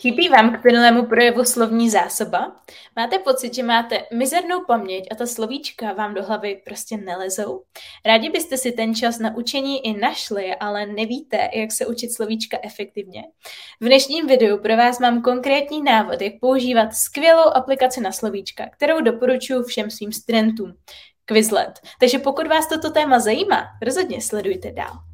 Chybí vám k plynulému projevu slovní zásoba? Máte pocit, že máte mizernou paměť a ta slovíčka vám do hlavy prostě nelezou? Rádi byste si ten čas na učení i našli, ale nevíte, jak se učit slovíčka efektivně? V dnešním videu pro vás mám konkrétní návod, jak používat skvělou aplikaci na slovíčka, kterou doporučuji všem svým studentům. Quizlet. Takže pokud vás toto téma zajímá, rozhodně sledujte dál.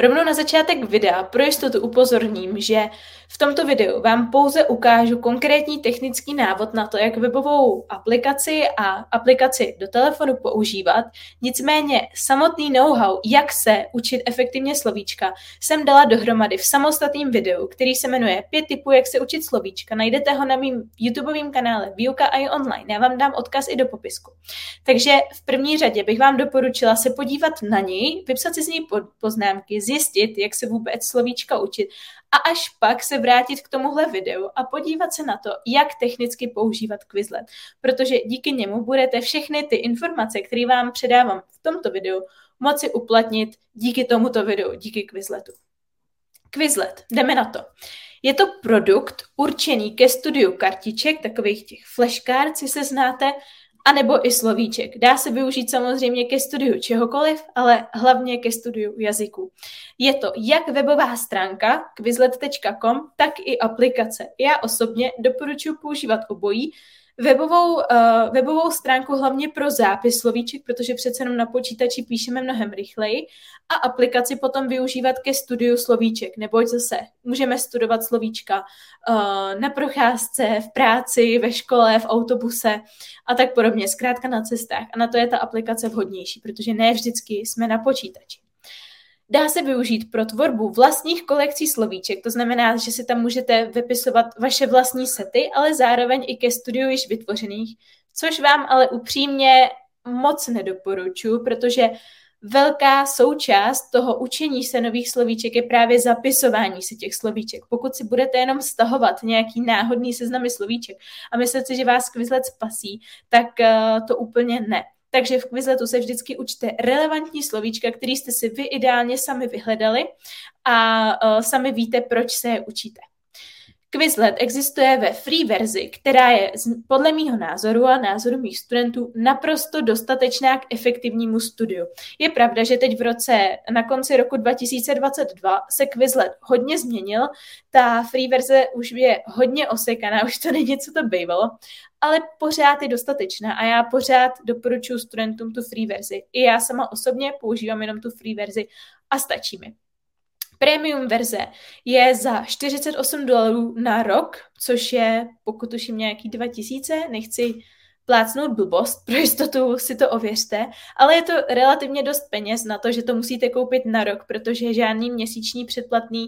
Rovnou na začátek videa pro jistotu upozorním, že v tomto videu vám pouze ukážu konkrétní technický návod na to, jak webovou aplikaci a aplikaci do telefonu používat. Nicméně samotný know-how, jak se učit efektivně slovíčka, jsem dala dohromady v samostatném videu, který se jmenuje Pět typů, jak se učit slovíčka. Najdete ho na mým YouTubeovém kanále Výuka i online. Já vám dám odkaz i do popisku. Takže v první řadě bych vám doporučila se podívat na něj, vypsat si z něj poznámky, zjistit, jak se vůbec slovíčka učit a až pak se vrátit k tomuhle videu a podívat se na to, jak technicky používat Quizlet, protože díky němu budete všechny ty informace, které vám předávám v tomto videu, moci uplatnit díky tomuto videu, díky Quizletu. Quizlet, jdeme na to. Je to produkt určený ke studiu kartiček, takových těch flashcards, se znáte, a nebo i slovíček. Dá se využít samozřejmě ke studiu čehokoliv, ale hlavně ke studiu jazyku. Je to jak webová stránka quizlet.com, tak i aplikace. Já osobně doporučuji používat obojí, webovou, uh, webovou stránku hlavně pro zápis slovíček, protože přece jenom na počítači píšeme mnohem rychleji a aplikaci potom využívat ke studiu slovíček, neboť zase můžeme studovat slovíčka uh, na procházce, v práci, ve škole, v autobuse a tak podobně, zkrátka na cestách. A na to je ta aplikace vhodnější, protože ne vždycky jsme na počítači. Dá se využít pro tvorbu vlastních kolekcí slovíček, to znamená, že si tam můžete vypisovat vaše vlastní sety, ale zároveň i ke studiu již vytvořených, což vám ale upřímně moc nedoporučuji, protože velká součást toho učení se nových slovíček je právě zapisování si těch slovíček. Pokud si budete jenom stahovat nějaký náhodný seznamy slovíček a myslet si, že vás Quizlet spasí, tak uh, to úplně ne. Takže v Quizletu se vždycky učte relevantní slovíčka, který jste si vy ideálně sami vyhledali a uh, sami víte, proč se je učíte. Quizlet existuje ve free verzi, která je podle mýho názoru a názoru mých studentů naprosto dostatečná k efektivnímu studiu. Je pravda, že teď v roce, na konci roku 2022 se Quizlet hodně změnil, ta free verze už je hodně osekaná, už to není, co to bývalo, ale pořád je dostatečná a já pořád doporučuji studentům tu free verzi. I já sama osobně používám jenom tu free verzi a stačí mi. Premium verze je za 48 dolarů na rok, což je, pokud jim nějaký 2000, nechci plácnout blbost, pro jistotu si to ověřte, ale je to relativně dost peněz na to, že to musíte koupit na rok, protože žádný měsíční předplatný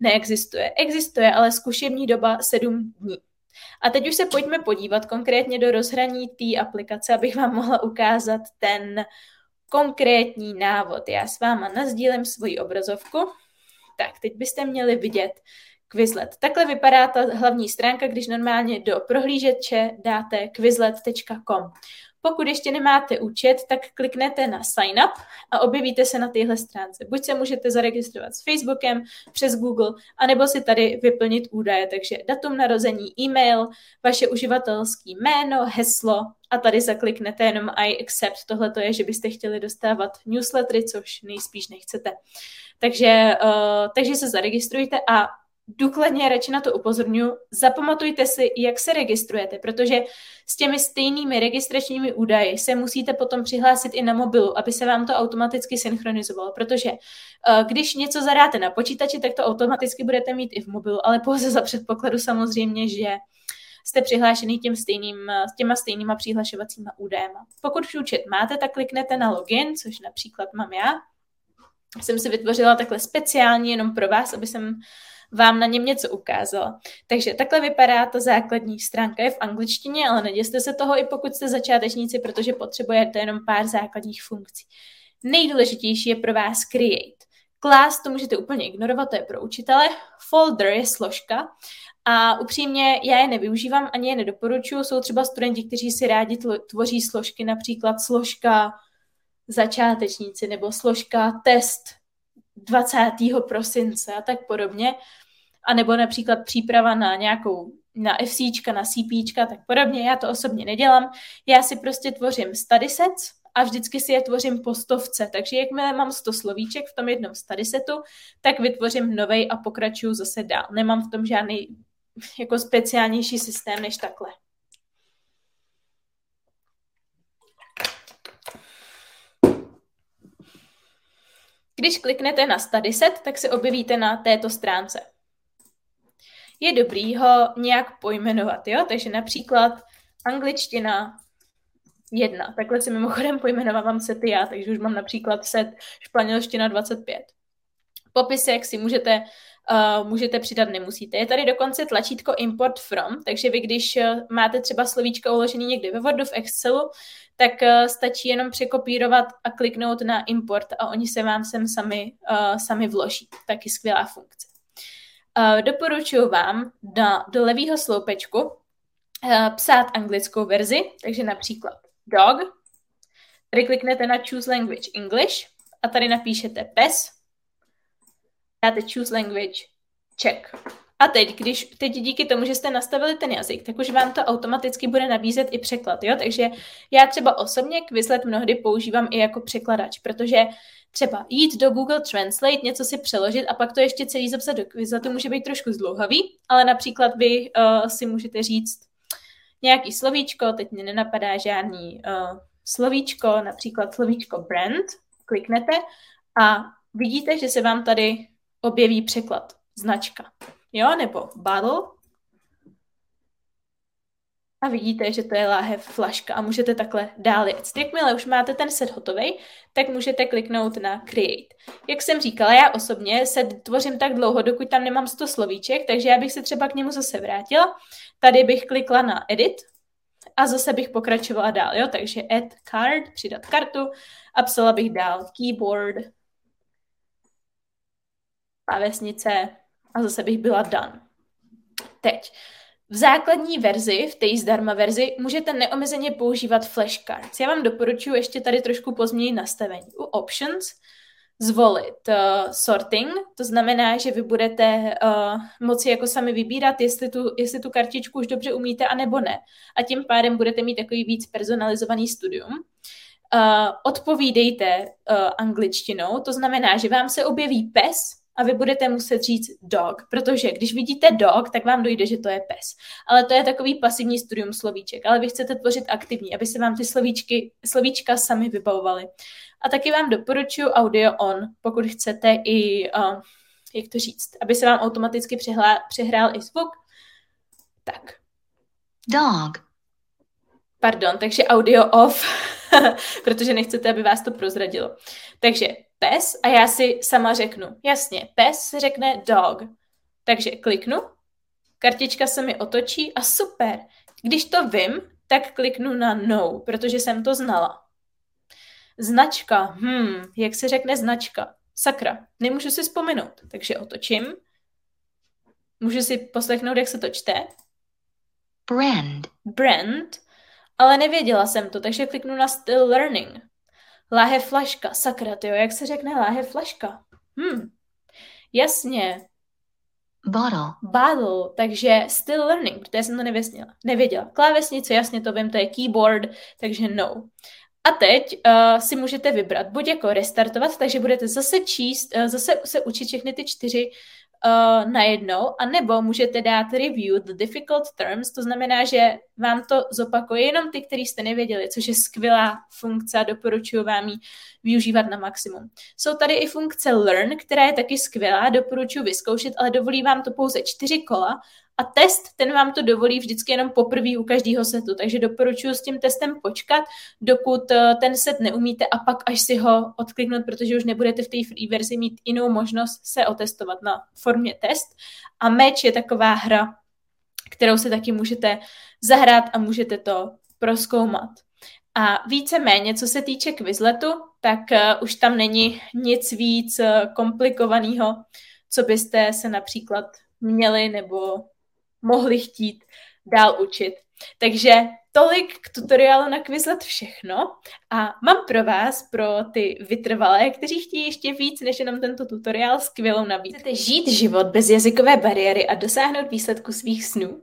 neexistuje. Existuje ale zkušební doba 7 dní. A teď už se pojďme podívat konkrétně do rozhraní té aplikace, abych vám mohla ukázat ten konkrétní návod. Já s váma nazdílím svoji obrazovku. Tak, teď byste měli vidět Quizlet. Takhle vypadá ta hlavní stránka, když normálně do prohlížeče dáte quizlet.com. Pokud ještě nemáte účet, tak kliknete na sign up a objevíte se na téhle stránce. Buď se můžete zaregistrovat s Facebookem, přes Google, anebo si tady vyplnit údaje, takže datum narození, e-mail, vaše uživatelské jméno, heslo a tady zakliknete jenom I accept. Tohle to je, že byste chtěli dostávat newslettery, což nejspíš nechcete. Takže, uh, takže se zaregistrujte a důkladně radši na to upozorňuji, zapamatujte si, jak se registrujete, protože s těmi stejnými registračními údaji se musíte potom přihlásit i na mobilu, aby se vám to automaticky synchronizovalo, protože uh, když něco zadáte na počítači, tak to automaticky budete mít i v mobilu, ale pouze za předpokladu samozřejmě, že jste přihlášený těm stejným, těma stejnýma přihlašovacíma údajema. Pokud účet máte, tak kliknete na login, což například mám já. Jsem si vytvořila takhle speciálně jenom pro vás, aby jsem vám na něm něco ukázala. Takže takhle vypadá ta základní stránka. Je v angličtině, ale neděste se toho i pokud jste začátečníci, protože potřebujete jenom pár základních funkcí. Nejdůležitější je pro vás create. Class to můžete úplně ignorovat, to je pro učitele. Folder je složka a upřímně já je nevyužívám, ani je nedoporučuju. Jsou třeba studenti, kteří si rádi tvoří složky, například složka začátečníci nebo složka test 20. prosince a tak podobně a nebo například příprava na nějakou na FC, na CP, tak podobně. Já to osobně nedělám. Já si prostě tvořím study a vždycky si je tvořím po stovce. Takže jakmile mám 100 slovíček v tom jednom study setu, tak vytvořím novej a pokračuju zase dál. Nemám v tom žádný jako speciálnější systém než takhle. Když kliknete na study set, tak se objevíte na této stránce je dobrý ho nějak pojmenovat, jo? Takže například angličtina jedna. Takhle si mimochodem pojmenovávám sety já, takže už mám například set španělština 25. Popisek si můžete, uh, můžete přidat, nemusíte. Je tady dokonce tlačítko import from, takže vy když uh, máte třeba slovíčka uložený někde ve Wordu, v Excelu, tak uh, stačí jenom překopírovat a kliknout na import a oni se vám sem sami, uh, sami vloží. Taky skvělá funkce. Uh, doporučuji vám na, do levého sloupečku uh, psát anglickou verzi, takže například dog, tady kliknete na Choose Language English a tady napíšete pes, dáte Choose Language Czech. A teď, když teď díky tomu, že jste nastavili ten jazyk, tak už vám to automaticky bude nabízet i překlad, jo? Takže já třeba osobně Quizlet mnohdy používám i jako překladač, protože třeba jít do Google Translate, něco si přeložit a pak to ještě celý zapsat do Quizletu může být trošku zdlouhavý, ale například vy uh, si můžete říct nějaký slovíčko, teď mě nenapadá žádný uh, slovíčko, například slovíčko brand, kliknete a vidíte, že se vám tady objeví překlad, značka jo, nebo bottle. A vidíte, že to je láhev flaška a můžete takhle dál jet. Jakmile už máte ten set hotový, tak můžete kliknout na Create. Jak jsem říkala, já osobně se tvořím tak dlouho, dokud tam nemám 100 slovíček, takže já bych se třeba k němu zase vrátila. Tady bych klikla na Edit a zase bych pokračovala dál, jo? Takže Add Card, přidat kartu a psala bych dál Keyboard, pávesnice, a zase bych byla done. Teď. V základní verzi, v té zdarma verzi, můžete neomezeně používat flashcards. Já vám doporučuji ještě tady trošku pozměnit nastavení. U options zvolit uh, sorting, to znamená, že vy budete uh, moci jako sami vybírat, jestli tu, jestli tu kartičku už dobře umíte, anebo ne. A tím pádem budete mít takový víc personalizovaný studium. Uh, odpovídejte uh, angličtinou, to znamená, že vám se objeví pes, a vy budete muset říct dog, protože když vidíte dog, tak vám dojde, že to je pes. Ale to je takový pasivní studium slovíček, ale vy chcete tvořit aktivní, aby se vám ty slovíčky, slovíčka sami vybavovaly. A taky vám doporučuji audio on, pokud chcete i, uh, jak to říct, aby se vám automaticky přehlá, přehrál i zvuk. Tak. Dog. Pardon, takže audio off, protože nechcete, aby vás to prozradilo. Takže pes a já si sama řeknu, jasně, pes řekne dog. Takže kliknu, kartička se mi otočí a super. Když to vím, tak kliknu na no, protože jsem to znala. Značka, hmm, jak se řekne značka? Sakra, nemůžu si vzpomenout, takže otočím. Můžu si poslechnout, jak se to čte. Brand. Brand, ale nevěděla jsem to, takže kliknu na Still Learning. Láhev flaška, sakra, tyjo, jak se řekne láhev flaška? Hm, jasně. Bottle. Bottle, takže still learning, protože jsem to nevěděla. nevěděla. Klávesnice, jasně to vím, to je keyboard, takže no. A teď uh, si můžete vybrat buď jako restartovat, takže budete zase číst, uh, zase se učit všechny ty čtyři uh, najednou, anebo můžete dát review the difficult terms, to znamená, že vám to zopakuje jenom ty, který jste nevěděli, což je skvělá funkce a doporučuji vám ji využívat na maximum. Jsou tady i funkce learn, která je taky skvělá, doporučuji vyzkoušet, ale dovolí vám to pouze čtyři kola a test, ten vám to dovolí vždycky jenom poprvé u každého setu, takže doporučuji s tím testem počkat, dokud eh, ten set neumíte a pak až si ho odkliknout, protože už nebudete v té free verzi mít jinou možnost se otestovat na formě test. A meč je taková hra, kterou se taky můžete zahrát a můžete to proskoumat. A víceméně, co se týče Quizletu, tak uh, už tam není nic víc uh, komplikovaného, co byste se například měli nebo mohli chtít dál učit. Takže tolik k tutoriálu na Quizlet všechno a mám pro vás, pro ty vytrvalé, kteří chtějí ještě víc než jenom tento tutoriál, skvělou nabídku. Chcete žít život bez jazykové bariéry a dosáhnout výsledku svých snů?